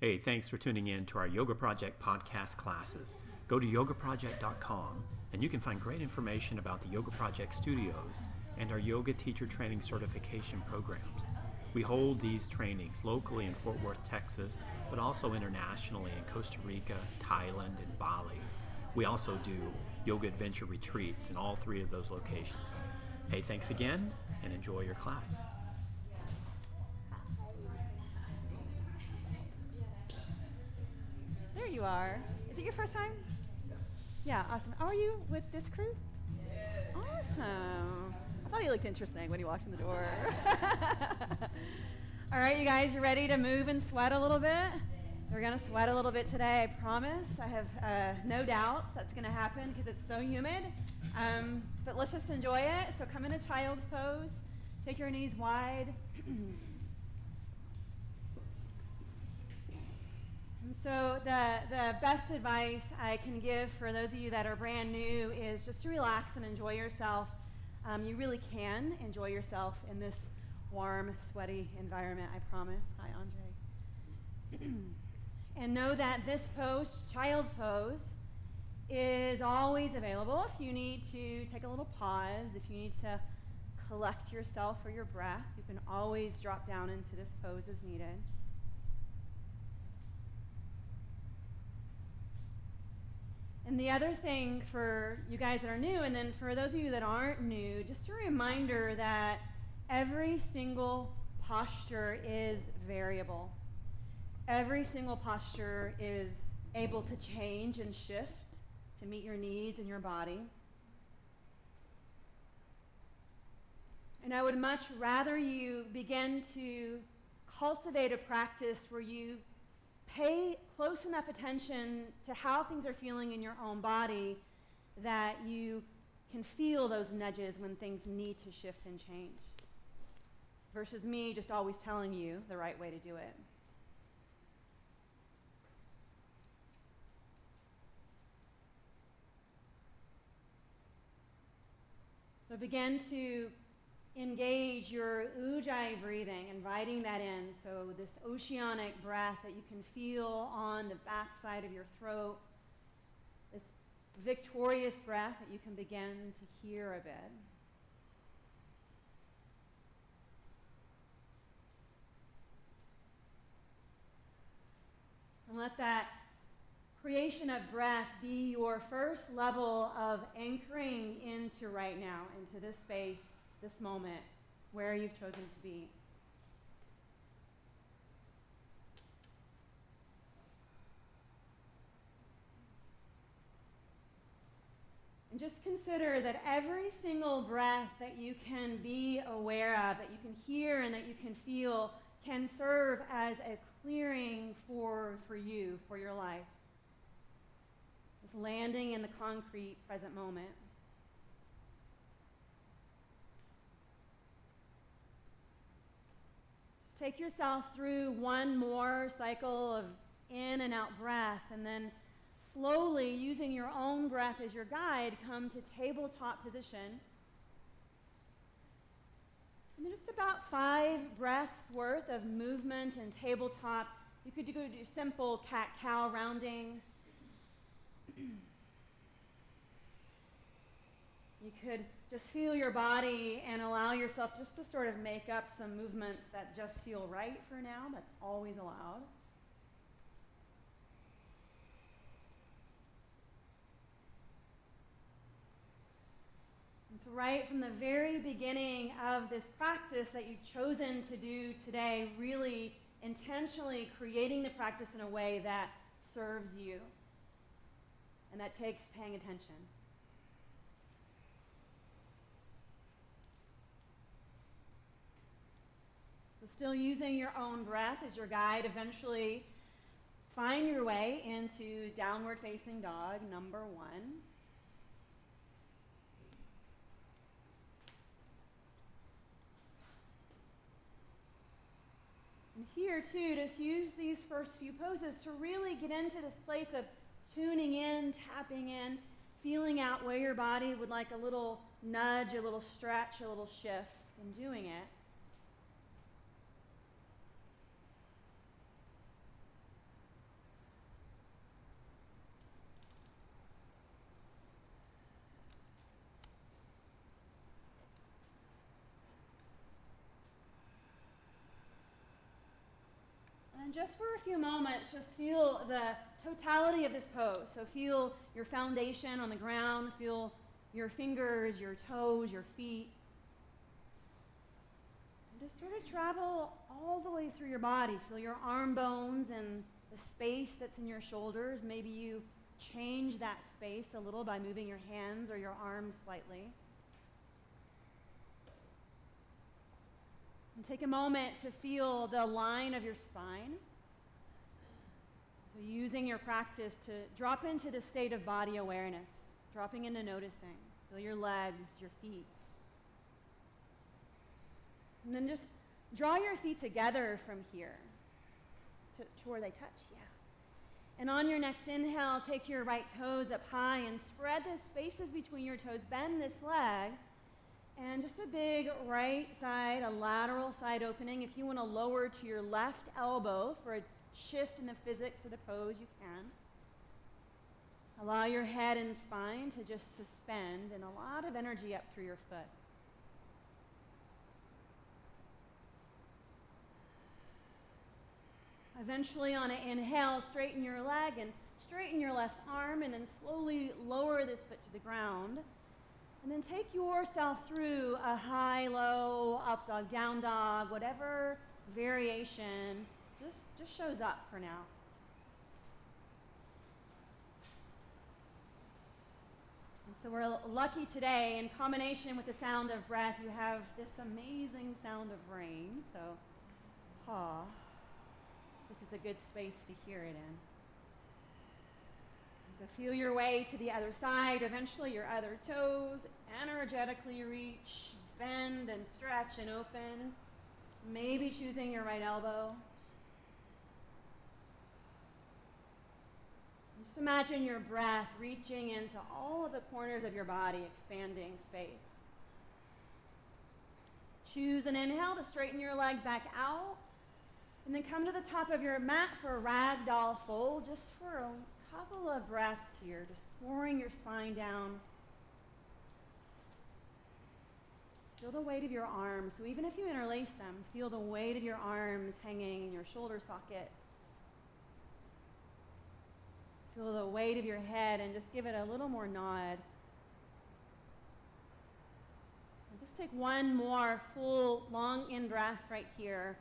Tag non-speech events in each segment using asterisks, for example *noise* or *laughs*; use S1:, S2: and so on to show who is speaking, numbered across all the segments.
S1: Hey, thanks for tuning in to our Yoga Project podcast classes. Go to yogaproject.com and you can find great information about the Yoga Project studios and our yoga teacher training certification programs. We hold these trainings locally in Fort Worth, Texas, but also internationally in Costa Rica, Thailand, and Bali. We also do yoga adventure retreats in all three of those locations. Hey, thanks again and enjoy your class.
S2: You are. Is it your first time? Yeah, awesome. Are you with this crew?
S3: Yes.
S2: Awesome. I thought he looked interesting when he walked in the door. *laughs* All right, you guys, you ready to move and sweat a little bit? We're going to sweat a little bit today, I promise. I have uh, no doubts that's going to happen because it's so humid. Um, but let's just enjoy it. So come in a child's pose. Take your knees wide. *clears throat* so the, the best advice I can give for those of you that are brand new is just to relax and enjoy yourself. Um, you really can enjoy yourself in this warm, sweaty environment, I promise. Hi, Andre. *clears throat* and know that this pose, child's pose, is always available if you need to take a little pause, if you need to collect yourself or your breath. You can always drop down into this pose as needed. And the other thing for you guys that are new, and then for those of you that aren't new, just a reminder that every single posture is variable. Every single posture is able to change and shift to meet your needs and your body. And I would much rather you begin to cultivate a practice where you pay close enough attention to how things are feeling in your own body that you can feel those nudges when things need to shift and change. Versus me just always telling you the right way to do it. So begin to engage your ujjayi breathing, inviting that in. So, this oceanic breath that you can feel on the backside of your throat, this victorious breath that you can begin to hear a bit. And let that creation of breath be your first level of anchoring into right now, into this space, this moment, where you've chosen to be. And just consider that every single breath that you can be aware of, that you can hear, and that you can feel can serve as a clearing for, for you, for your life. This landing in the concrete present moment. Just take yourself through one more cycle of in and out breath, and then slowly, using your own breath as your guide, come to tabletop position. And then just about five breaths worth of movement and tabletop. You could do, do simple cat cow rounding. *clears throat* You could just feel your body and allow yourself just to sort of make up some movements that just feel right for now. That's always allowed. And so, right from the very beginning of this practice that you've chosen to do today, really intentionally creating the practice in a way that serves you and that takes paying attention. Still using your own breath as your guide, eventually find your way into downward facing dog number one. And here, too, just use these first few poses to really get into this place of tuning in, tapping in, feeling out where your body would like a little nudge, a little stretch, a little shift, and doing it. Just for a few moments, just feel the totality of this pose. So feel your foundation on the ground, feel your fingers, your toes, your feet. And just sort of travel all the way through your body. Feel your arm bones and the space that's in your shoulders. Maybe you change that space a little by moving your hands or your arms slightly. And take a moment to feel the line of your spine. So, using your practice to drop into the state of body awareness, dropping into noticing. Feel your legs, your feet. And then just draw your feet together from here to, to where they touch, yeah. And on your next inhale, take your right toes up high and spread the spaces between your toes. Bend this leg. And just a big right side, a lateral side opening. If you want to lower to your left elbow for a shift in the physics of the pose, you can. Allow your head and spine to just suspend and a lot of energy up through your foot. Eventually, on an inhale, straighten your leg and straighten your left arm, and then slowly lower this foot to the ground. And then take yourself through a high, low, up dog, down dog, whatever variation just, just shows up for now. And so we're lucky today, in combination with the sound of breath, you have this amazing sound of rain. So, ha. This is a good space to hear it in. So feel your way to the other side. Eventually, your other toes energetically reach, bend and stretch and open. Maybe choosing your right elbow. Just imagine your breath reaching into all of the corners of your body, expanding space. Choose an inhale to straighten your leg back out. And then come to the top of your mat for a ragdoll fold, just for a couple of breaths here, just pouring your spine down. Feel the weight of your arms. So even if you interlace them, feel the weight of your arms hanging in your shoulder sockets. Feel the weight of your head and just give it a little more nod. And just take one more full, long in breath right here.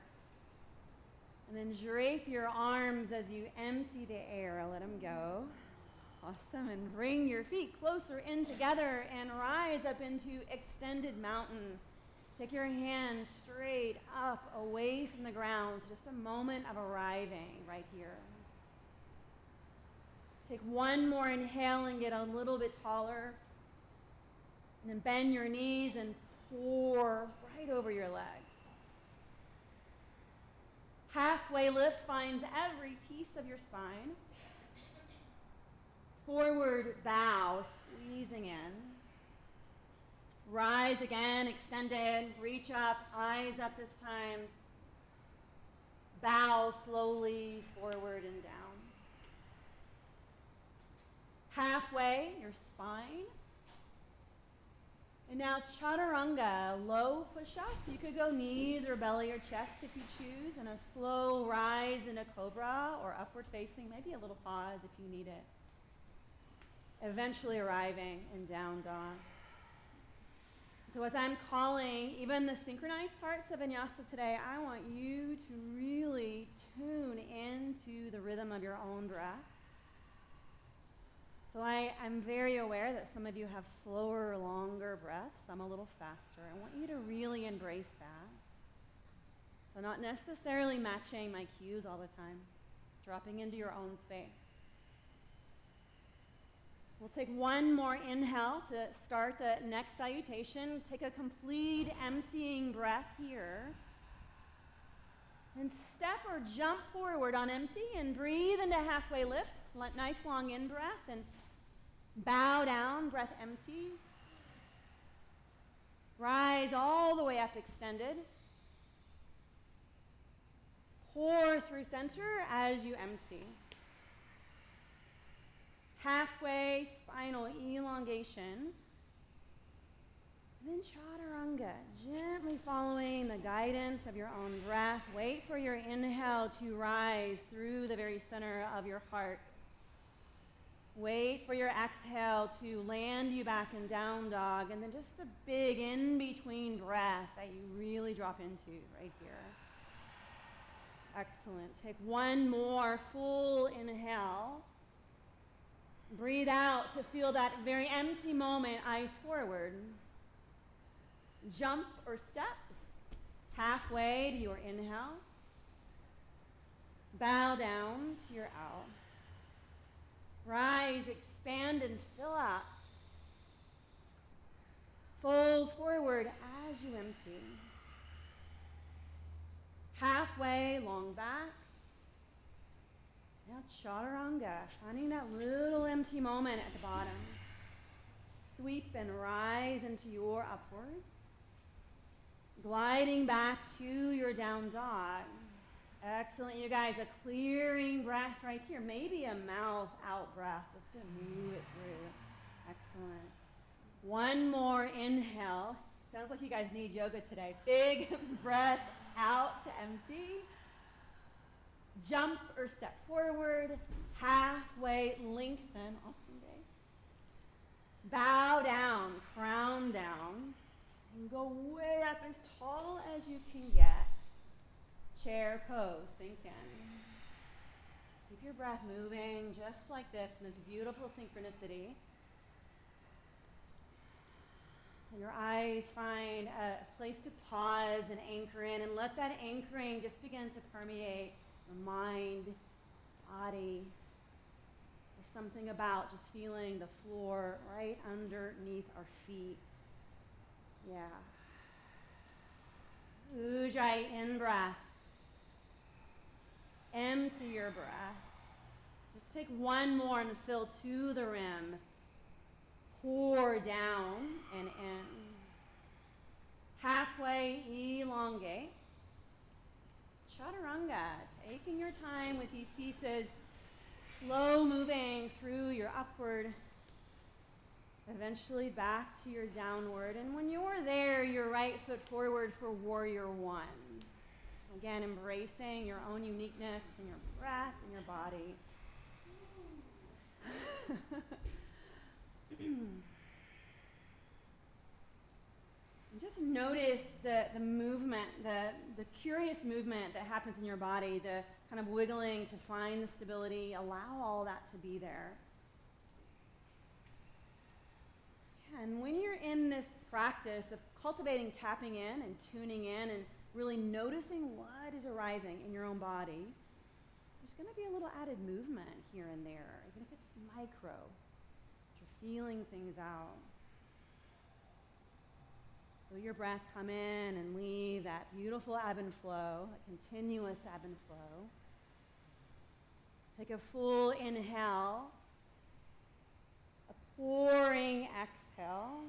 S2: And then drape your arms as you empty the air. Let them go. Awesome. And bring your feet closer in together and rise up into extended mountain. Take your hands straight up away from the ground. Just a moment of arriving right here. Take one more inhale and get a little bit taller. And then bend your knees and pour right over your legs. Halfway lift finds every piece of your spine. Forward bow, squeezing in. Rise again, extended, reach up, eyes up this time. Bow slowly forward and down. Halfway, your spine and now chaturanga, low push-up. You could go knees or belly or chest if you choose, and a slow rise in a cobra or upward facing, maybe a little pause if you need it. Eventually arriving in down dog. So as I'm calling even the synchronized parts of vinyasa today, I want you to really tune into the rhythm of your own breath. So I, I'm very aware that some of you have slower, longer breaths. I'm a little faster. I want you to really embrace that. So not necessarily matching my cues all the time, dropping into your own space. We'll take one more inhale to start the next salutation. Take a complete emptying breath here. And step or jump forward on empty and breathe into halfway lift. Nice long in breath and Bow down, breath empties. Rise all the way up, extended. Pour through center as you empty. Halfway spinal elongation. Then chaturanga, gently following the guidance of your own breath. Wait for your inhale to rise through the very center of your heart. Wait for your exhale to land you back in down dog, and then just a big in between breath that you really drop into right here. Excellent. Take one more full inhale. Breathe out to feel that very empty moment, eyes forward. Jump or step halfway to your inhale. Bow down to your out. Expand, and fill up. Fold forward as you empty. Halfway, long back. Now, chaturanga, finding that little empty moment at the bottom. Sweep and rise into your upward. Gliding back to your down dog. Excellent, you guys. A clearing breath right here. Maybe a mouth out breath Let's just to move it through. Excellent. One more inhale. Sounds like you guys need yoga today. Big *laughs* breath out to empty. Jump or step forward. Halfway lengthen. Awesome day. Bow down, crown down, and go way up as tall as you can get chair pose, sink in. Keep your breath moving just like this in this beautiful synchronicity. Your eyes find a place to pause and anchor in, and let that anchoring just begin to permeate the mind, body. There's something about just feeling the floor right underneath our feet. Yeah. Ujjayi in breath. Empty your breath. Just take one more and fill to the rim. Pour down and in. Halfway elongate. Chaturanga, taking your time with these pieces, slow moving through your upward, eventually back to your downward. And when you're there, your right foot forward for warrior one. Again, embracing your own uniqueness and your breath and your body. *clears throat* just notice the, the movement, the, the curious movement that happens in your body, the kind of wiggling to find the stability. Allow all that to be there. And when you're in this practice of cultivating tapping in and tuning in and really noticing what is arising in your own body, there's going to be a little added movement here and there, even if it's micro. You're feeling things out. Feel your breath come in and leave that beautiful ebb and flow, that continuous ebb and flow. Take a full inhale, a pouring exhale.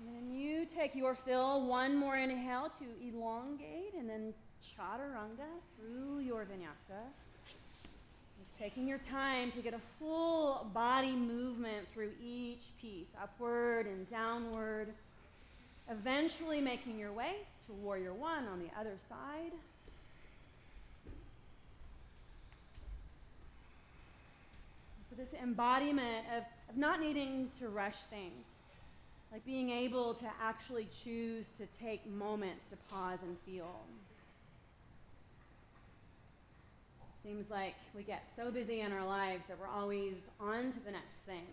S2: And then you take your fill, one more inhale to elongate, and then chaturanga through your vinyasa. Just taking your time to get a full body movement through each piece, upward and downward, eventually making your way to warrior one on the other side. So, this embodiment of, of not needing to rush things like being able to actually choose to take moments to pause and feel. Seems like we get so busy in our lives that we're always on to the next thing.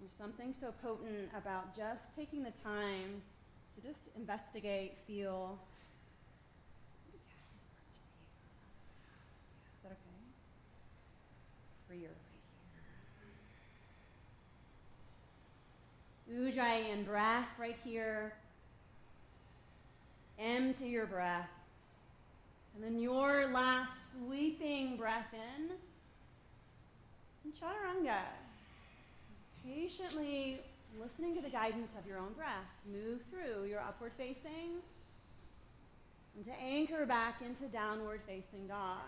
S2: There's something so potent about just taking the time to just investigate, feel. Is that okay? Freer. Ujjayi in breath right here. Empty your breath. And then your last sweeping breath in. And chaturanga. Just patiently listening to the guidance of your own breath move through your upward facing and to anchor back into downward facing dog.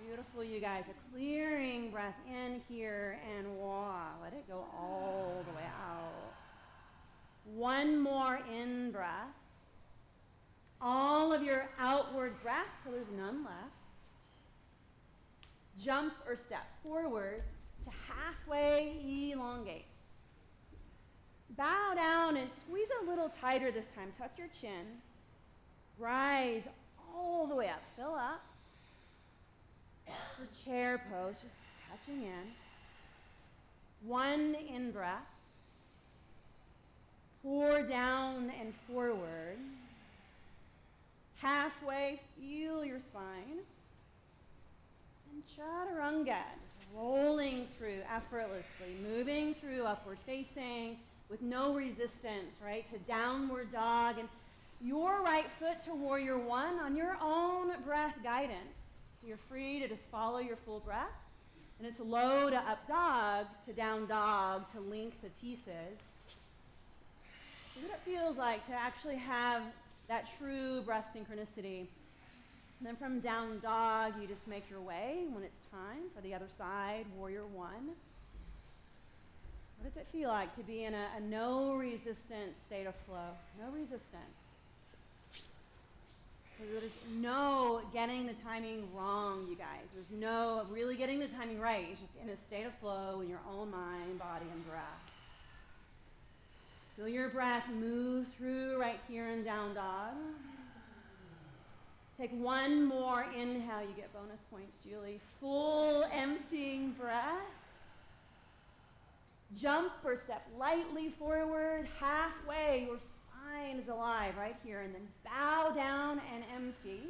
S2: Beautiful, you guys. A clearing breath in here and wah. Let it go all the way out. One more in breath. All of your outward breath till there's none left. Jump or step forward to halfway elongate. Bow down and squeeze a little tighter this time. Tuck your chin. Rise all the way up. Fill up. For chair pose, just touching in. One in breath. Pour down and forward. Halfway, feel your spine. And chaturanga, just rolling through effortlessly, moving through upward facing with no resistance, right, to downward dog. And your right foot to warrior one on your own breath guidance. You're free to just follow your full breath. And it's low to up dog to down dog to link the pieces. See what it feels like to actually have that true breath synchronicity. And then from down dog, you just make your way when it's time for the other side, warrior one. What does it feel like to be in a, a no resistance state of flow? No resistance. There's no getting the timing wrong, you guys. There's no really getting the timing right. It's just in a state of flow in your own mind, body, and breath. Feel your breath move through right here in down dog. Take one more inhale. You get bonus points, Julie. Full emptying breath. Jump or step lightly forward, halfway. Your spine is alive right here. And then bow down and empty.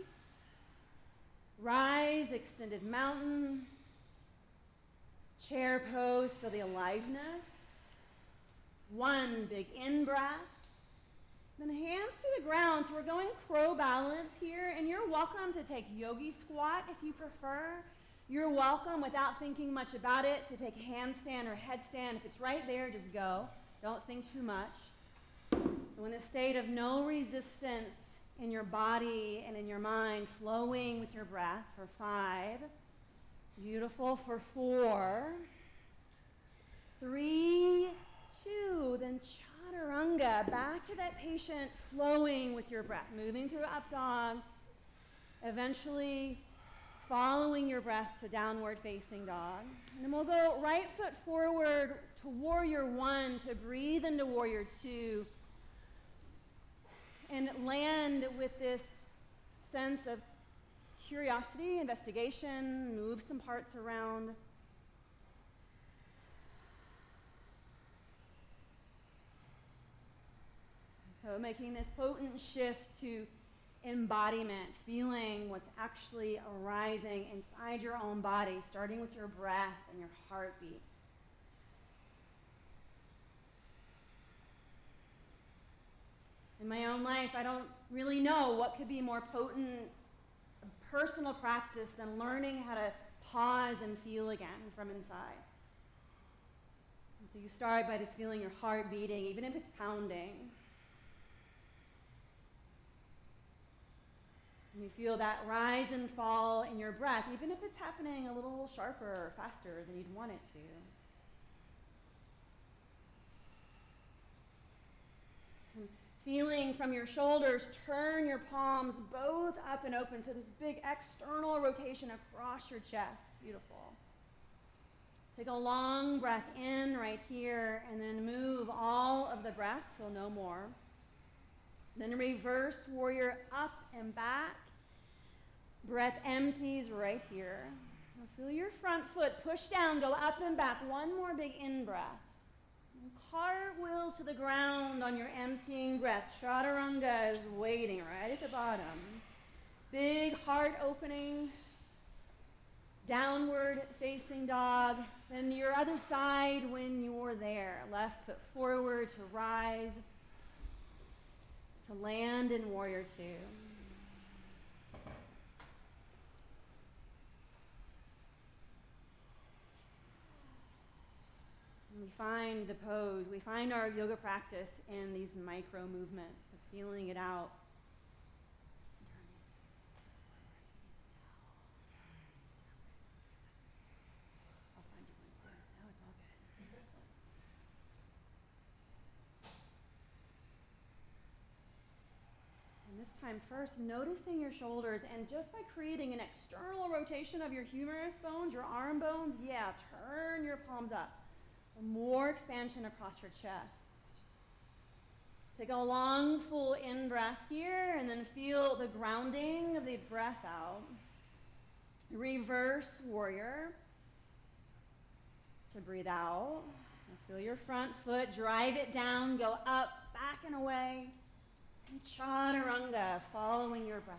S2: Rise, extended mountain. Chair pose, feel the aliveness. One big in breath. Then hands to the ground. So we're going crow balance here, and you're welcome to take yogi squat if you prefer. You're welcome, without thinking much about it, to take handstand or headstand. If it's right there, just go. Don't think too much. So, in a state of no resistance in your body and in your mind, flowing with your breath for five. Beautiful for four. Three, two, then chaturanga. Back to that patient flowing with your breath, moving through up dog. Eventually, following your breath to downward facing dog. And then we'll go right foot forward to warrior one to breathe into warrior two and land with this sense of curiosity, investigation, move some parts around. So, making this potent shift to embodiment, feeling what's actually arising inside your own body, starting with your breath and your heartbeat. In my own life, I don't really know what could be more potent personal practice than learning how to pause and feel again from inside. And so you start by just feeling your heart beating, even if it's pounding. And you feel that rise and fall in your breath, even if it's happening a little sharper or faster than you'd want it to. And feeling from your shoulders, turn your palms both up and open. So, this big external rotation across your chest. Beautiful. Take a long breath in right here, and then move all of the breath till no more. Then reverse warrior up and back. Breath empties right here. Now feel your front foot push down, go up and back. One more big in breath. Cartwheel to the ground on your emptying breath. Chaturanga is waiting right at the bottom. Big heart opening. Downward facing dog. Then your other side when you're there. Left foot forward to rise to land in warrior two. We find the pose, we find our yoga practice in these micro movements of feeling it out. And this time first, noticing your shoulders and just by creating an external rotation of your humerus bones, your arm bones, yeah, turn your palms up. More expansion across your chest. Take a long, full in breath here, and then feel the grounding of the breath out. Reverse warrior. To breathe out. Feel your front foot, drive it down, go up, back and away. And chaturanga, following your breath.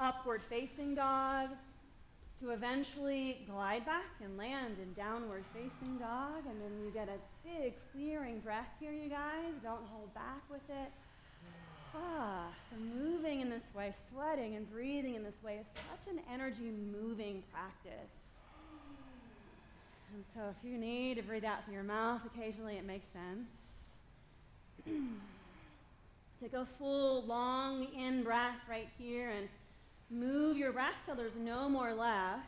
S2: Upward facing dog to eventually glide back and land in downward facing dog. And then you get a big clearing breath here, you guys. Don't hold back with it. Ah, so moving in this way, sweating and breathing in this way is such an energy moving practice. And so if you need to breathe out through your mouth occasionally, it makes sense. *clears throat* Take a full, long in breath right here and move your till there's no more left.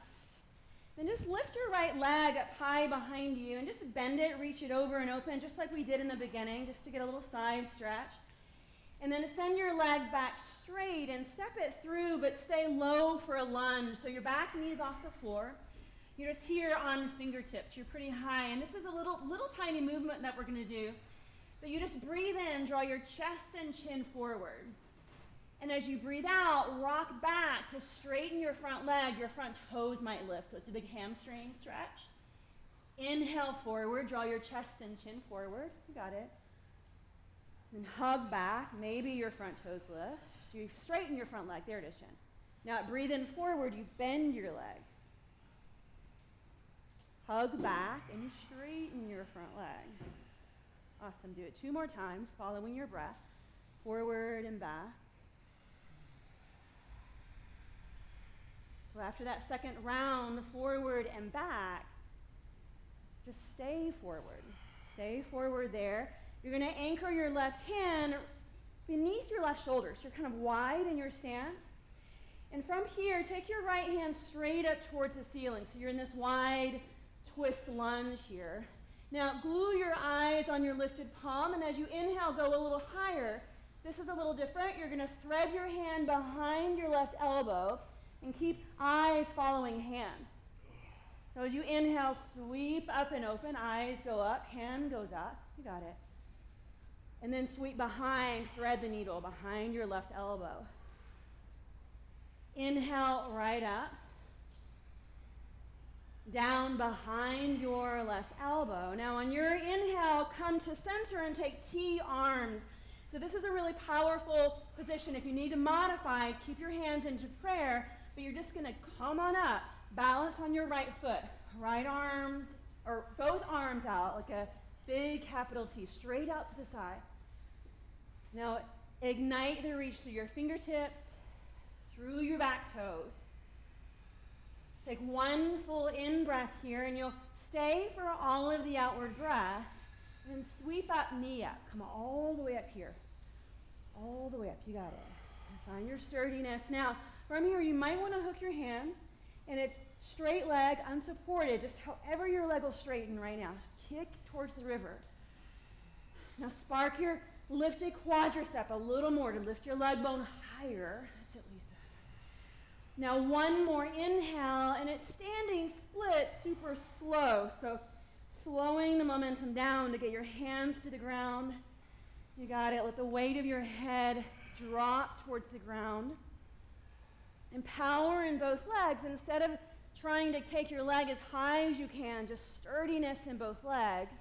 S2: Then just lift your right leg up high behind you and just bend it, reach it over and open, just like we did in the beginning, just to get a little side stretch. And then send your leg back straight and step it through, but stay low for a lunge. So your back knee is off the floor. You're just here on fingertips. You're pretty high. And this is a little, little tiny movement that we're going to do. But you just breathe in, draw your chest and chin forward. And as you breathe out, rock back to straighten your front leg. Your front toes might lift, so it's a big hamstring stretch. Inhale forward, draw your chest and chin forward. You got it. Then hug back. Maybe your front toes lift. So you straighten your front leg. There it is, chin. Now breathe in forward, you bend your leg. Hug back and you straighten your front leg. Awesome. Do it two more times, following your breath. Forward and back. So after that second round, forward and back, just stay forward. Stay forward there. You're going to anchor your left hand beneath your left shoulder. So you're kind of wide in your stance. And from here, take your right hand straight up towards the ceiling. So you're in this wide twist lunge here. Now, glue your eyes on your lifted palm, and as you inhale, go a little higher. This is a little different. You're going to thread your hand behind your left elbow and keep eyes following hand. So as you inhale, sweep up and open, eyes go up, hand goes up. You got it. And then sweep behind, thread the needle behind your left elbow. Inhale right up down behind your left elbow. Now, on your inhale, come to center and take T arms. So, this is a really powerful position. If you need to modify, keep your hands into prayer, but you're just going to come on up, balance on your right foot, right arms, or both arms out like a big capital T, straight out to the side. Now, ignite the reach through your fingertips, through your back toes. Take one full in breath here, and you'll stay for all of the outward breath. And then sweep up, knee up. Come all the way up here. All the way up. You got it. Find your sturdiness. Now, from here, you might want to hook your hands, and it's straight leg, unsupported, just however your leg will straighten right now. Kick towards the river. Now, spark your lifted quadricep a little more to lift your leg bone higher. That's it, Lisa. Now, one more inhale, and it's standing split super slow. So, slowing the momentum down to get your hands to the ground. You got it. Let the weight of your head drop towards the ground. Empower in both legs. Instead of trying to take your leg as high as you can, just sturdiness in both legs.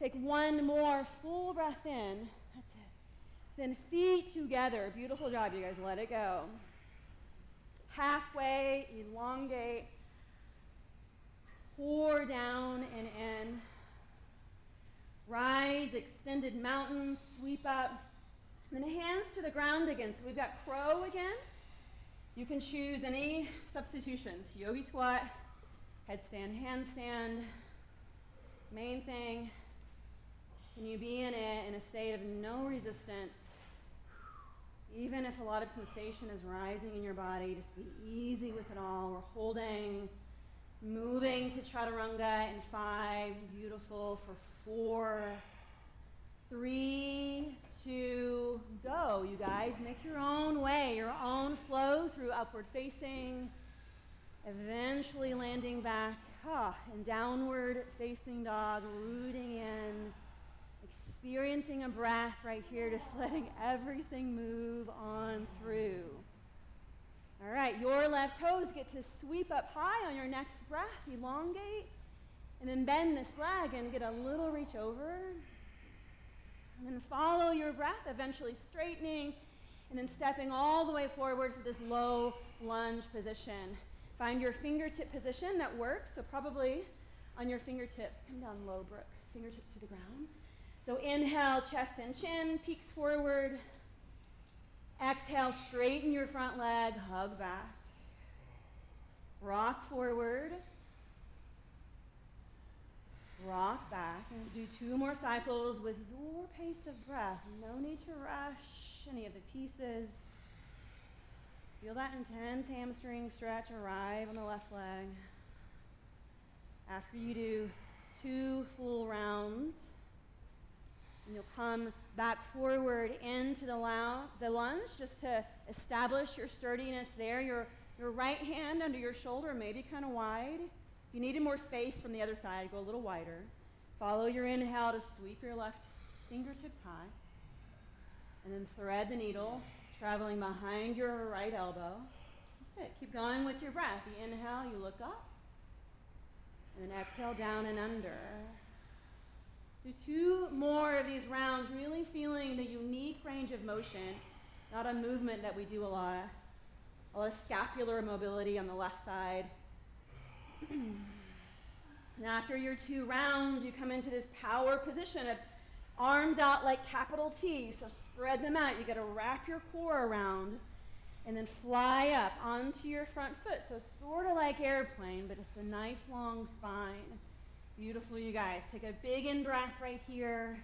S2: Take one more full breath in. That's it. Then feet together. Beautiful job, you guys. Let it go halfway, elongate, pour down and in. Rise, extended mountain, sweep up. Then hands to the ground again. So we've got crow again. You can choose any substitutions yogi squat, headstand, handstand. Main thing, can you be in it in a state of no resistance? Even if a lot of sensation is rising in your body, just be easy with it all. We're holding, moving to chaturanga in five, beautiful for four, Three, you guys. Make your own way, your own flow through upward facing, eventually landing back ah, in downward facing dog, rooting in, experiencing a breath right here, just letting everything move on through. All right, your left toes get to sweep up high on your next breath, elongate, and then bend this leg and get a little reach over. And then follow your breath, eventually straightening, and then stepping all the way forward for this low lunge position. Find your fingertip position that works. So probably on your fingertips, come down low, Brooke. Fingertips to the ground. So inhale, chest and chin, peaks forward. Exhale, straighten your front leg, hug back. Rock forward. Rock back. And do two more cycles with your pace of breath. No need to rush any of the pieces. Feel that intense hamstring stretch arrive on the left leg. After you do two full rounds, and you'll come back forward into the, lou- the lunge just to establish your sturdiness there. Your, your right hand under your shoulder may be kind of wide. You needed more space from the other side, go a little wider. Follow your inhale to sweep your left fingertips high. And then thread the needle traveling behind your right elbow. That's it. Keep going with your breath. You inhale, you look up. And then exhale down and under. Do two more of these rounds, really feeling the unique range of motion, not a movement that we do a lot. A lot of scapular mobility on the left side. And after your two rounds, you come into this power position of Arms out like capital T, so spread them out. You got to wrap your core around and then fly up onto your front foot. So sort of like airplane, but it's a nice long spine. Beautiful, you guys. Take a big in breath right here.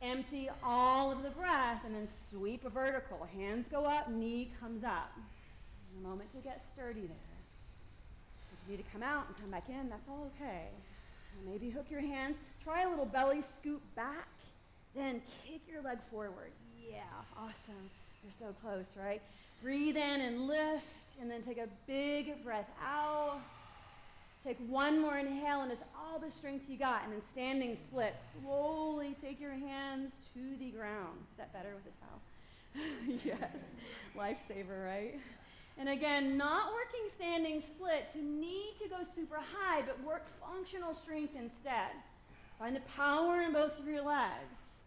S2: Empty all of the breath and then sweep a vertical. Hands go up, knee comes up. A moment to get sturdy there. You to come out and come back in, that's all okay. Maybe hook your hands. Try a little belly scoop back. Then kick your leg forward. Yeah, awesome. You're so close, right? Breathe in and lift, and then take a big breath out. Take one more inhale, and it's all the strength you got. And then standing split. Slowly take your hands to the ground. Is that better with a towel? *laughs* yes. Lifesaver, right? And again, not working standing split to need to go super high, but work functional strength instead. Find the power in both of your legs.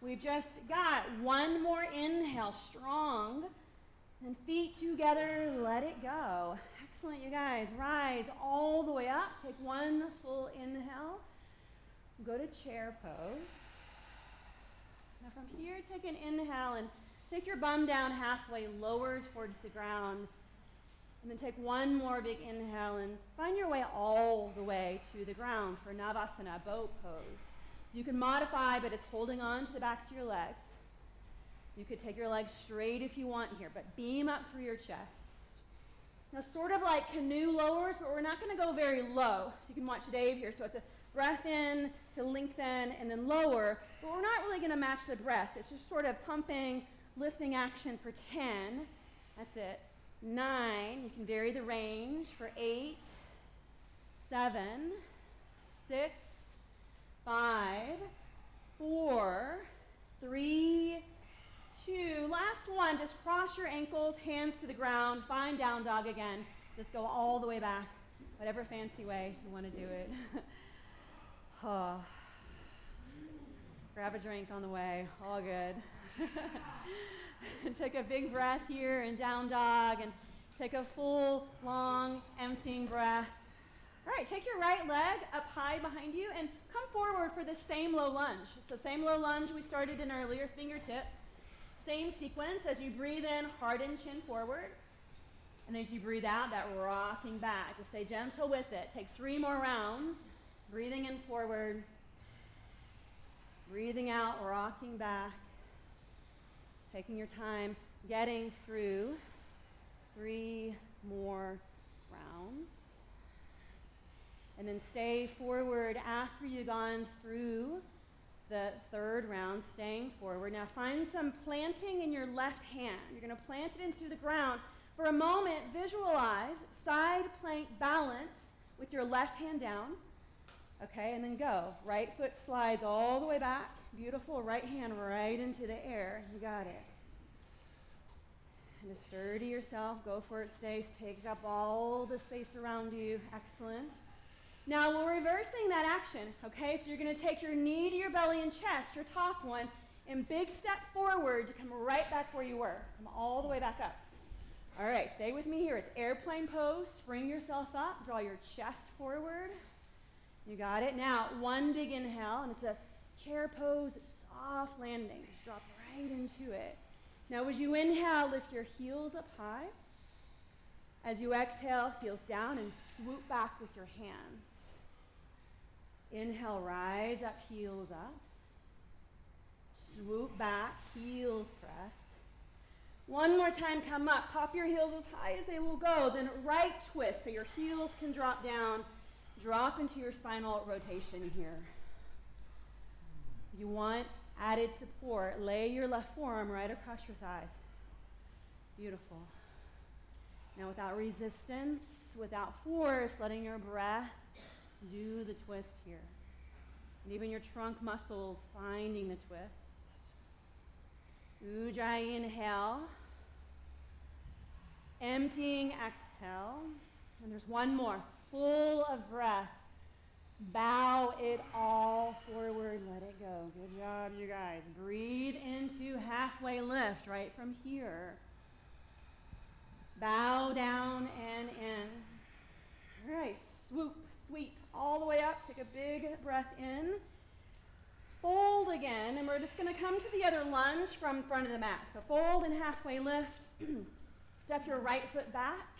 S2: We've just got one more inhale, strong. And feet together, let it go. Excellent, you guys. Rise all the way up. Take one full inhale. Go to chair pose. Now from here, take an inhale and take your bum down halfway, lower towards the ground. And then take one more big inhale and find your way all the way to the ground for Navasana, boat pose. You can modify, but it's holding on to the backs of your legs. You could take your legs straight if you want here, but beam up through your chest. Now, sort of like canoe lowers, but we're not going to go very low. So you can watch Dave here. So it's a breath in to lengthen and then lower, but we're not really going to match the breath. It's just sort of pumping, lifting action for 10. That's it. Nine. You can vary the range for eight, seven, six, five, four, three, two. Last one, just cross your ankles, hands to the ground, find down dog again. Just go all the way back, whatever fancy way you want to do it. oh. *sighs* *sighs* Grab a drink on the way, all good. *laughs* take a big breath here and down dog, and take a full, long, emptying breath. All right, take your right leg up high behind you and come forward for the same low lunge. So, same low lunge we started in earlier, fingertips. Same sequence as you breathe in, harden chin forward. And as you breathe out, that rocking back. Just stay gentle with it. Take three more rounds. Breathing in forward. Breathing out, rocking back. Taking your time getting through three more rounds and then stay forward after you've gone through the third round, staying forward. Now find some planting in your left hand. You're going to plant it into the ground. For a moment, visualize side plank balance with your left hand down. Okay, and then go. Right foot slides all the way back. Beautiful. Right hand right into the air. You got it. And just sturdy yourself. Go for it, Stace. Take up all the space around you. Excellent. Now we're reversing that action, okay? So you're going to take your knee to your belly and chest, your top one, and big step forward to come right back where you were. Come all the way back up. All right, stay with me here. It's airplane pose. Spring yourself up. Draw your chest forward. You got it. Now, one big inhale, and it's a chair pose, soft landing. Just drop right into it. Now, as you inhale, lift your heels up high. As you exhale, heels down and swoop back with your hands. Inhale, rise up, heels up. Swoop back, heels press. One more time, come up. Pop your heels as high as they will go. Then right twist so your heels can drop down. Drop into your spinal rotation here. You want added support. Lay your left forearm right across your thighs. Beautiful. Now, without resistance, without force, letting your breath do the twist here. And even your trunk muscles finding the twist. Ujjayi inhale. Emptying exhale. And there's one more. Full of breath. Bow it all forward. Let it go. Good job, you guys. Breathe into halfway lift right from here. Bow down and in. All right, swoop, sweep all the way up. Take a big breath in. Fold again, and we're just going to come to the other lunge from front of the mat. So fold and halfway lift. *clears throat* Step your right foot back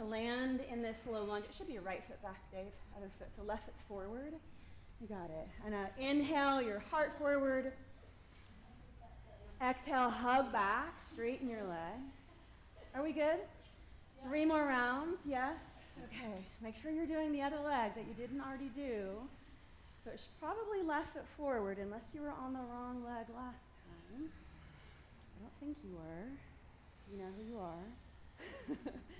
S2: to land in this low lunge. It should be your right foot back, Dave. Other foot. So left foot's forward. You got it. And uh, inhale your heart forward. Exhale, hug back, straighten your leg. Are we good? Three more rounds, yes? Okay. Make sure you're doing the other leg that you didn't already do. So it's probably left foot forward unless you were on the wrong leg last time. I don't think you were. You know who you are. *laughs*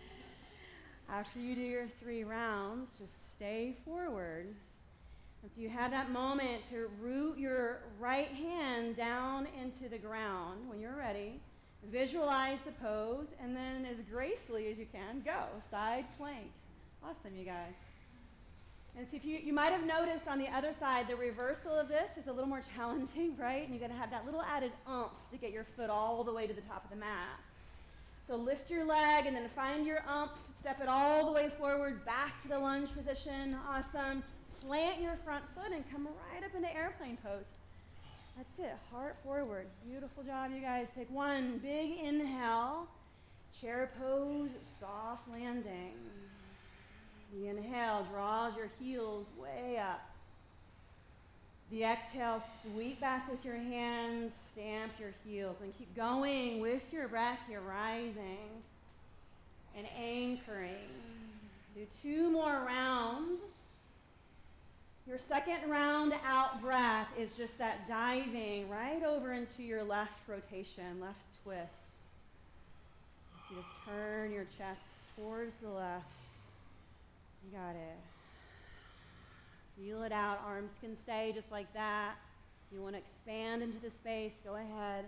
S2: After you do your three rounds, just stay forward. And so you have that moment to root your right hand down into the ground when you're ready. Visualize the pose, and then as gracefully as you can, go. Side planks. Awesome, you guys. And so if you, you might have noticed on the other side, the reversal of this is a little more *laughs* challenging, right? And you're going to have that little added oomph to get your foot all the way to the top of the mat. So lift your leg and then find your oomph. Step it all the way forward, back to the lunge position. Awesome. Plant your front foot and come right up into airplane pose. That's it. Heart forward. Beautiful job, you guys. Take one big inhale. Chair pose, soft landing. The inhale draws your heels way up. The exhale, sweep back with your hands, stamp your heels, and keep going with your breath. You're rising and anchoring. Do two more rounds. Your second round out breath is just that diving right over into your left rotation, left twist. You just turn your chest towards the left. You got it. Feel it out. Arms can stay just like that. You want to expand into the space, go ahead.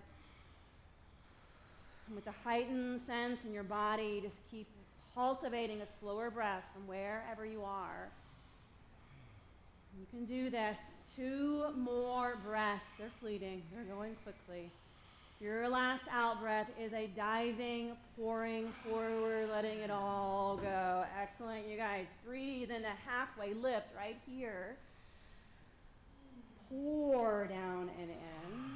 S2: With a heightened sense in your body, just keep cultivating a slower breath from wherever you are. You can do this. Two more breaths. They're fleeting, they're going quickly. Your last out breath is a diving, pouring forward, letting it all go. Excellent, you guys. Breathe in a halfway lift right here. Pour down and in.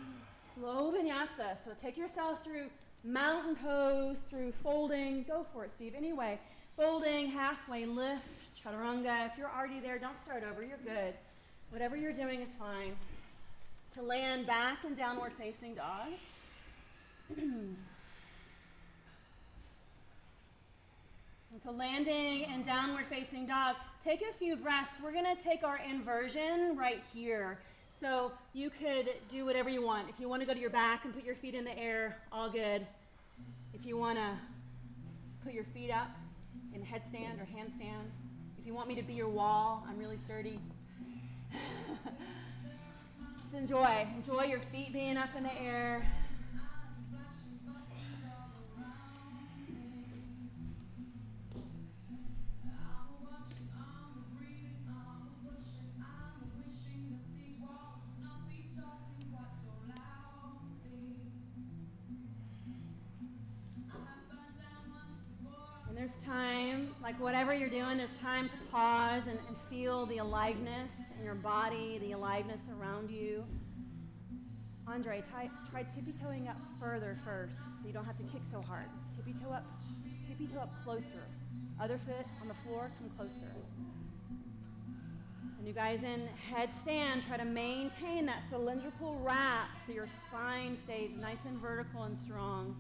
S2: Slow vinyasa. So take yourself through mountain pose, through folding. Go for it, Steve. Anyway, folding, halfway lift, chaturanga. If you're already there, don't start over. You're good. Whatever you're doing is fine. To land back in downward facing dog. *clears throat* and so landing and downward facing dog. Take a few breaths. We're going to take our inversion right here. So you could do whatever you want. If you want to go to your back and put your feet in the air, all good. If you want to put your feet up in headstand or handstand. If you want me to be your wall, I'm really sturdy. *laughs* Just enjoy. Enjoy your feet being up in the air. Time, like whatever you're doing, there's time to pause and, and feel the aliveness in your body, the aliveness around you. Andre, try, try tippy toeing up further first so you don't have to kick so hard. Tippy toe up, tippy toe up closer. Other foot on the floor, come closer. And you guys in headstand, try to maintain that cylindrical wrap so your spine stays nice and vertical and strong.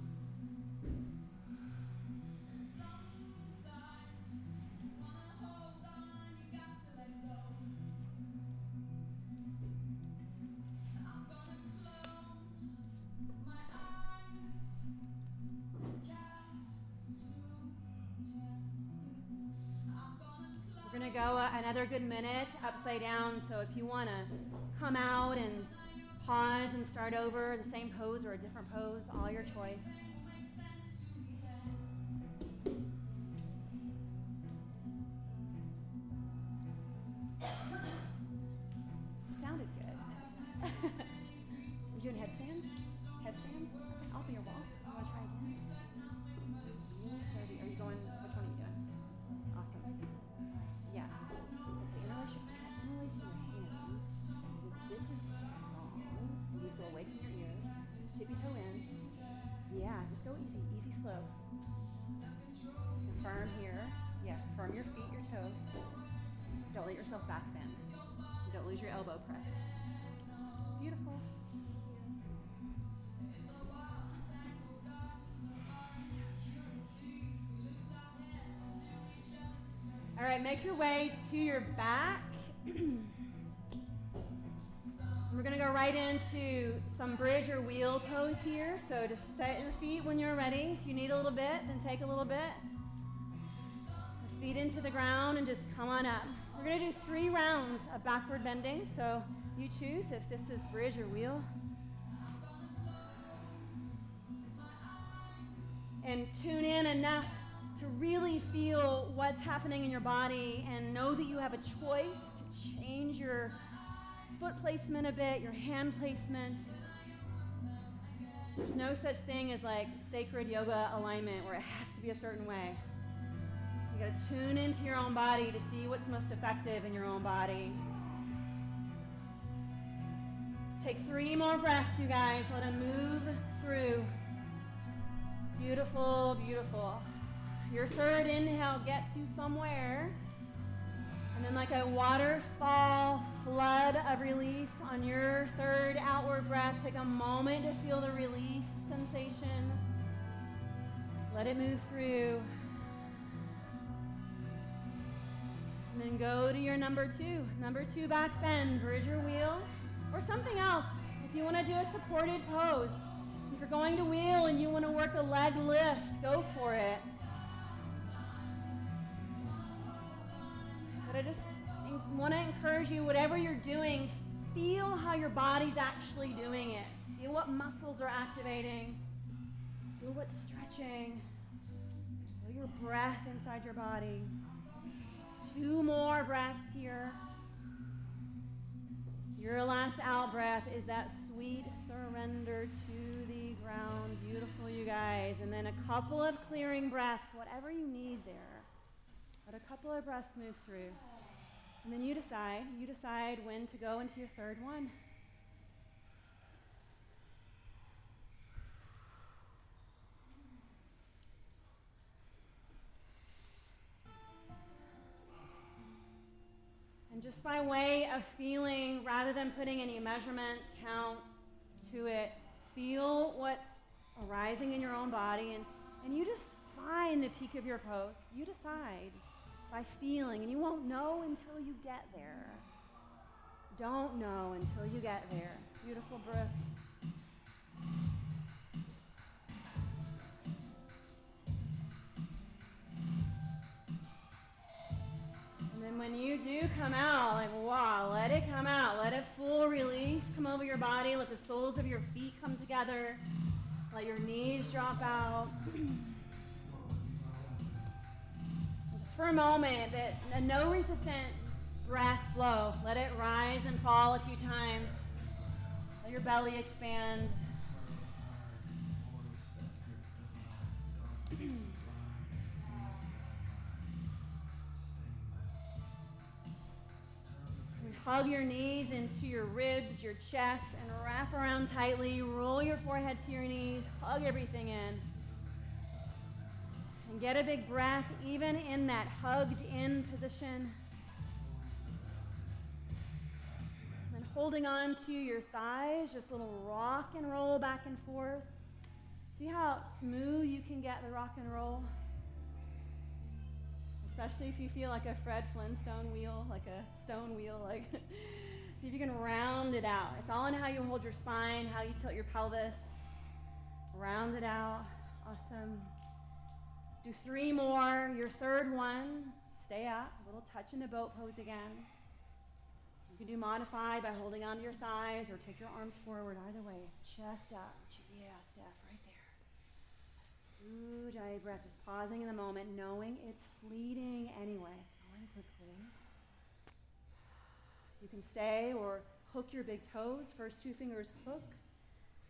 S2: Another good minute upside down. So if you want to come out and pause and start over the same pose or a different pose, all your choice. *coughs* Sounded good. *laughs* right, make your way to your back. *clears throat* We're going to go right into some bridge or wheel pose here. So just set your feet when you're ready. If you need a little bit, then take a little bit. Feet into the ground and just come on up. We're going to do three rounds of backward bending. So you choose if this is bridge or wheel. And tune in enough to really feel what's happening in your body and know that you have a choice to change your foot placement a bit, your hand placement. There's no such thing as like sacred yoga alignment where it has to be a certain way. You gotta tune into your own body to see what's most effective in your own body. Take three more breaths, you guys. Let them move through. Beautiful, beautiful. Your third inhale gets you somewhere. And then, like a waterfall flood of release on your third outward breath, take a moment to feel the release sensation. Let it move through. And then go to your number two. Number two back bend, bridge your wheel, or something else. If you want to do a supported pose, if you're going to wheel and you want to work a leg lift, go for it. I just want to encourage you, whatever you're doing, feel how your body's actually doing it. Feel what muscles are activating. Feel what's stretching. Feel your breath inside your body. Two more breaths here. Your last out breath is that sweet surrender to the ground. Beautiful, you guys. And then a couple of clearing breaths, whatever you need there. Let a couple of breaths move through. And then you decide, you decide when to go into your third one. And just by way of feeling, rather than putting any measurement count to it, feel what's arising in your own body and, and you just find the peak of your pose. You decide by feeling, and you won't know until you get there. don't know until you get there. Beautiful breath. And then when you do come out, like wow, let it come out. Let it full release come over your body. Let the soles of your feet come together. Let your knees drop out. *clears throat* for a moment, that no resistance breath flow. Let it rise and fall a few times. Let your belly expand. hug your knees into your ribs, your chest, and wrap around tightly. Roll your forehead to your knees. Hug everything in. And get a big breath, even in that hugged in position. And holding on to your thighs, just a little rock and roll back and forth. See how smooth you can get the rock and roll? especially if you feel like a Fred Flintstone wheel, like a stone wheel. Like, *laughs* see if you can round it out. It's all in how you hold your spine, how you tilt your pelvis. Round it out. Awesome. Do three more. Your third one, stay up. A little touch in the boat pose again. You can do modify by holding onto your thighs or take your arms forward. Either way, chest up. Yeah, Steph, right there. Ooh, giant breath, just pausing in the moment, knowing it's fleeting anyway. It's going quickly. You can stay or hook your big toes. First two fingers hook.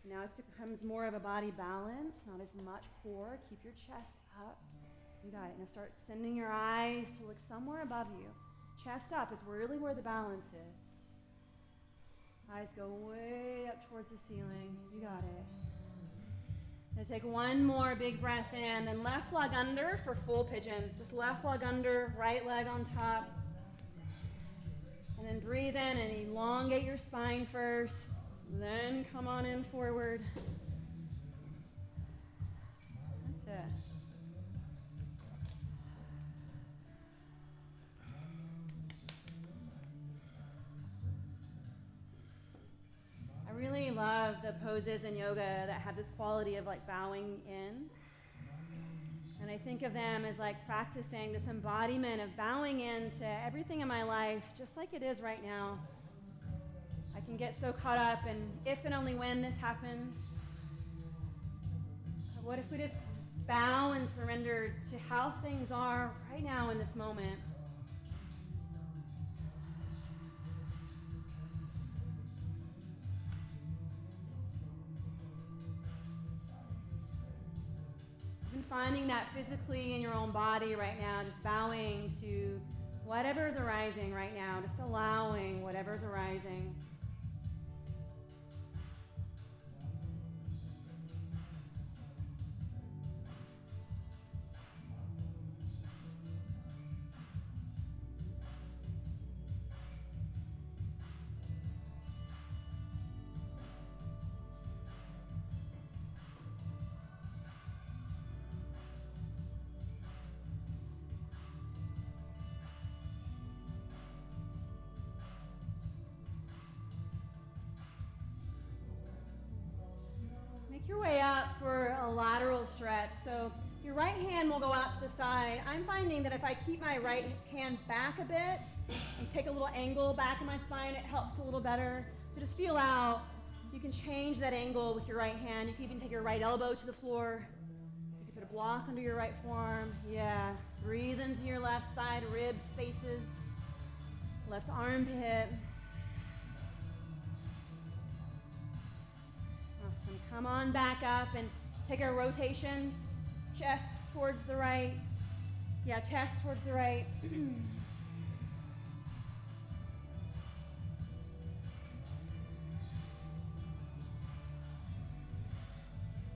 S2: Now it becomes more of a body balance, not as much core. Keep your chest up. You got it. Now start sending your eyes to look somewhere above you. Chest up is really where the balance is. Eyes go way up towards the ceiling. You got it. Now take one more big breath in, then left leg under for full pigeon. Just left leg under, right leg on top. And then breathe in and elongate your spine first. Then come on in forward. Really love the poses in yoga that have this quality of like bowing in. And I think of them as like practicing this embodiment of bowing into everything in my life, just like it is right now. I can get so caught up in if and only when this happens. What if we just bow and surrender to how things are right now in this moment? Finding that physically in your own body right now, just bowing to whatever is arising right now, just allowing whatever is arising. I'm finding that if I keep my right hand back a bit and take a little angle back in my spine, it helps a little better. So just feel out. You can change that angle with your right hand. You can even take your right elbow to the floor. You can put a block under your right forearm. Yeah. Breathe into your left side, ribs, faces, left armpit. Awesome. Come on back up and take a rotation. Chest towards the right. Yeah, chest towards the right. and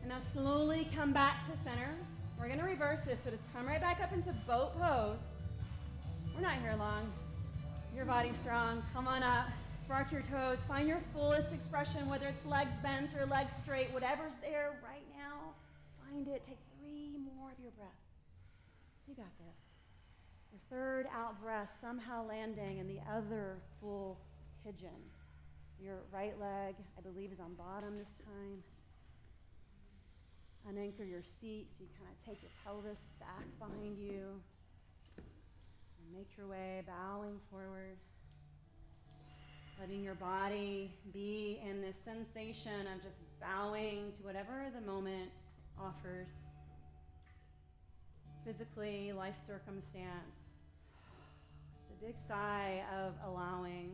S2: now slowly come back to center. We're going to reverse this. So just come right back up into boat pose. We're not here long. Your body's strong. Come on up. Spark your toes. Find your fullest expression, whether it's legs bent or legs straight, whatever's there right now. Find it. Take three more of your breaths. You got this. Your third out breath somehow landing in the other full pigeon. Your right leg, I believe, is on bottom this time. Unanchor your seat so you kind of take your pelvis back behind you. And make your way, bowing forward. Letting your body be in this sensation of just bowing to whatever the moment offers. Physically, life circumstance. Just a big sigh of allowing.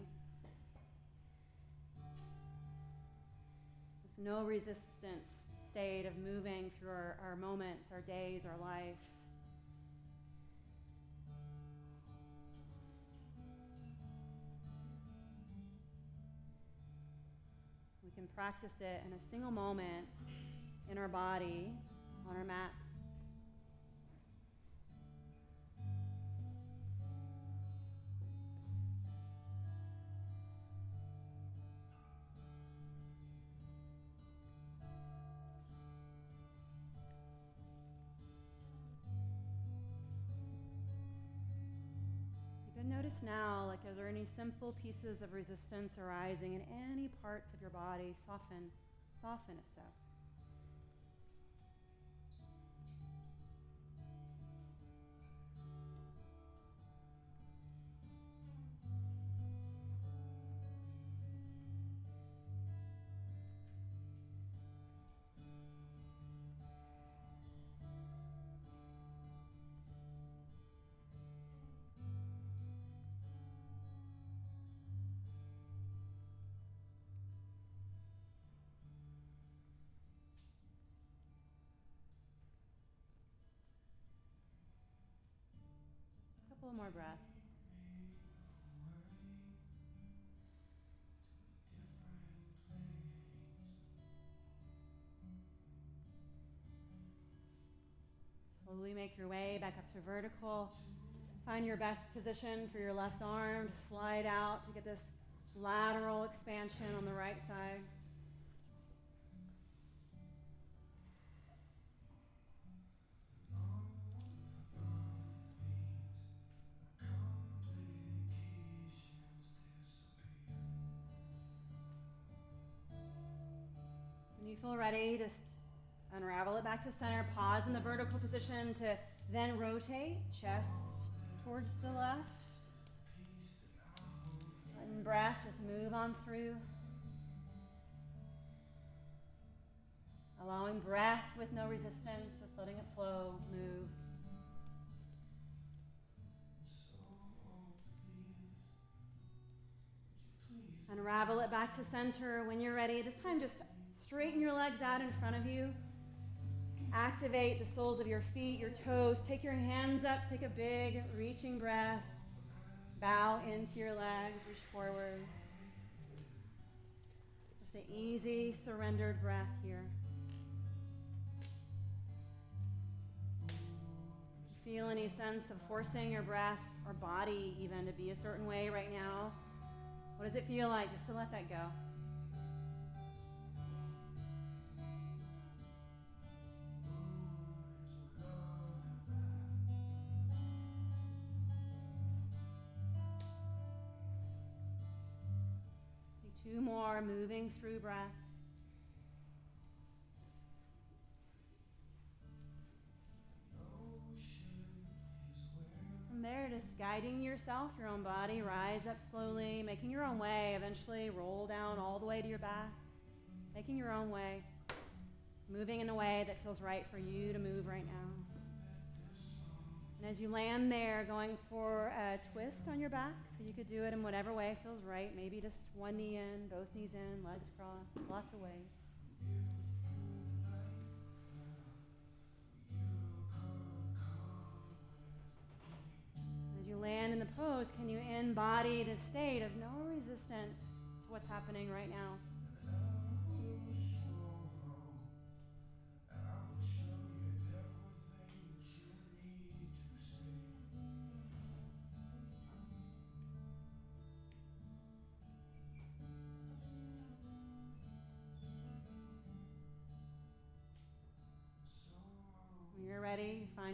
S2: This no resistance state of moving through our, our moments, our days, our life. We can practice it in a single moment in our body, on our mats. Notice now, like, are there any simple pieces of resistance arising in any parts of your body? Soften, soften if so. Couple more breaths. Slowly make your way back up to vertical. Find your best position for your left arm to slide out to get this lateral expansion on the right side. Feel ready, just unravel it back to center. Pause in the vertical position to then rotate, chest towards the left. Letting breath just move on through. Allowing breath with no resistance, just letting it flow, move. Unravel it back to center when you're ready. This time, just Straighten your legs out in front of you. Activate the soles of your feet, your toes. Take your hands up. Take a big reaching breath. Bow into your legs. Reach forward. Just an easy, surrendered breath here. Feel any sense of forcing your breath or body even to be a certain way right now? What does it feel like just to let that go? Two more moving through breath. From there, just guiding yourself, your own body, rise up slowly, making your own way. Eventually, roll down all the way to your back, making your own way, moving in a way that feels right for you to move right now. And as you land there, going for a twist on your back, so you could do it in whatever way feels right. Maybe just one knee in, both knees in, legs crossed, lots of ways. As you land in the pose, can you embody the state of no resistance to what's happening right now?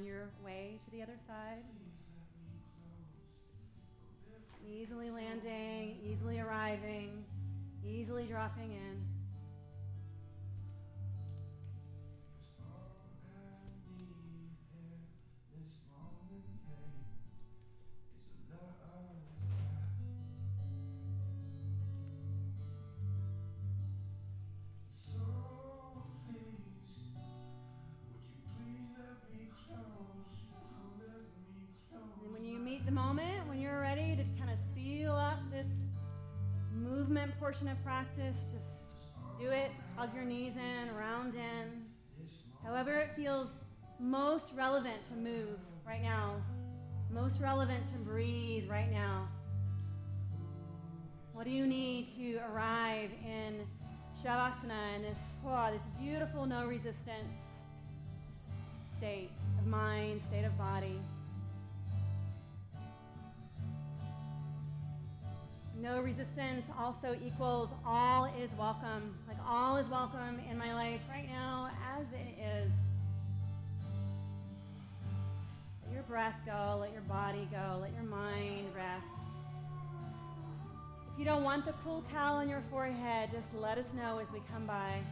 S2: Your way to the other side. easily landing, easily arriving, easily dropping in. Portion of practice, just do it. Hug your knees in, round in. However, it feels most relevant to move right now, most relevant to breathe right now. What do you need to arrive in Shavasana, in this, oh, this beautiful no resistance state of mind, state of body? No resistance also equals all is welcome. Like all is welcome in my life right now as it is. Let your breath go, let your body go, let your mind rest. If you don't want the cool towel on your forehead, just let us know as we come by.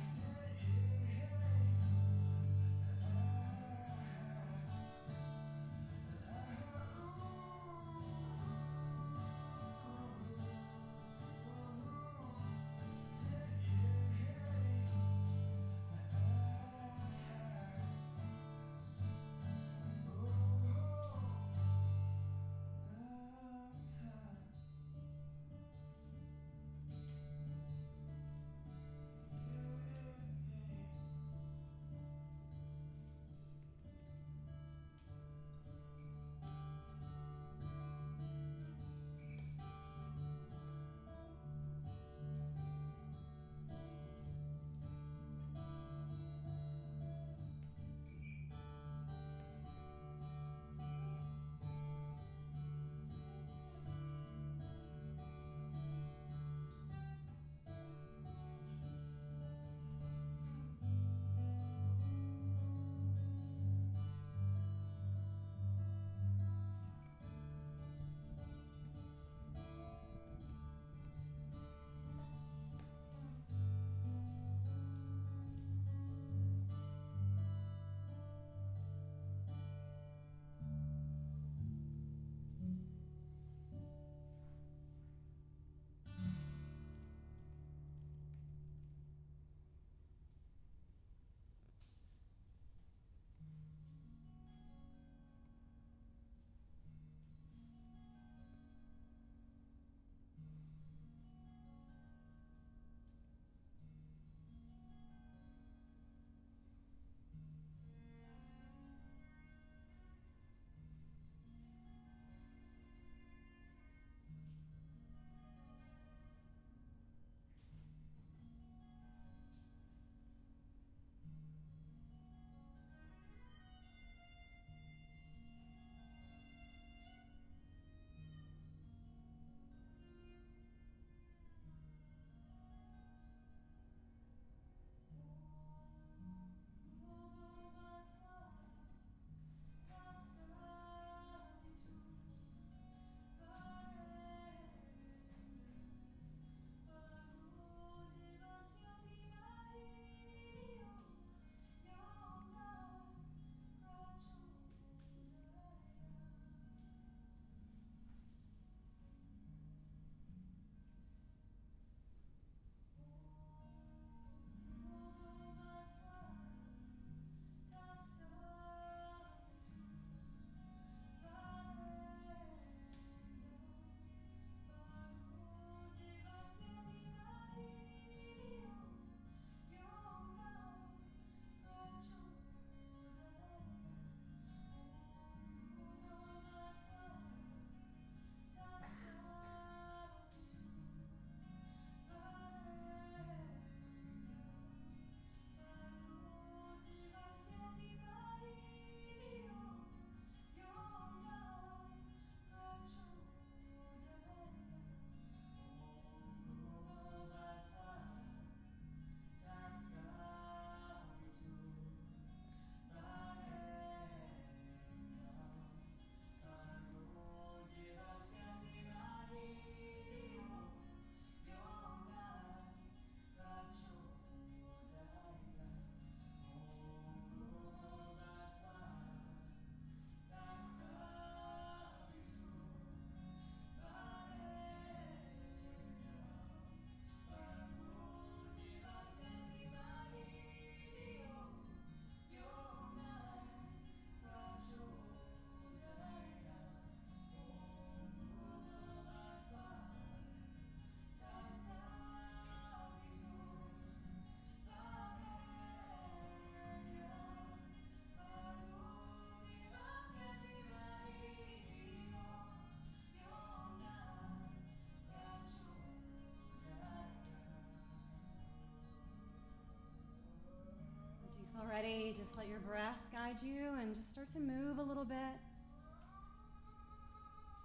S2: Breath guide you and just start to move a little bit.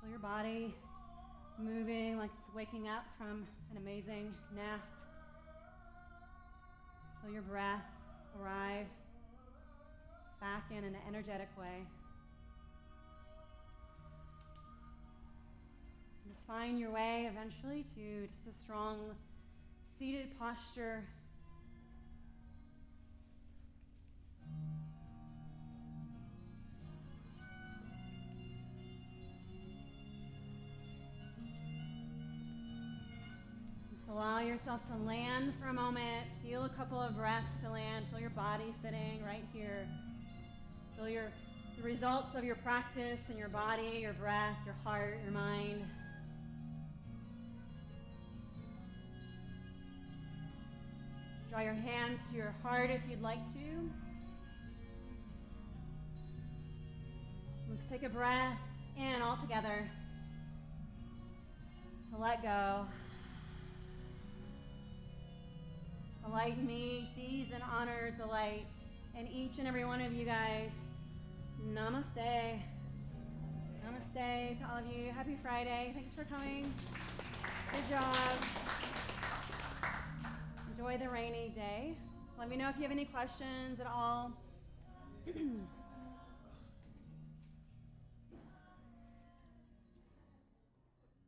S2: Feel your body moving like it's waking up from an amazing nap. Feel your breath arrive back in an energetic way. Just find your way eventually to just a strong seated posture. Just allow yourself to land for a moment. Feel a couple of breaths to land. Feel your body sitting right here. Feel your the results of your practice and your body, your breath, your heart, your mind. Draw your hands to your heart if you'd like to. Let's take a breath in all together. To let go. The light me sees and honors the light in each and every one of you guys. Namaste. Namaste to all of you. Happy Friday. Thanks for coming. Good job. Enjoy the rainy day. Let me know if you have any questions at all. *clears throat*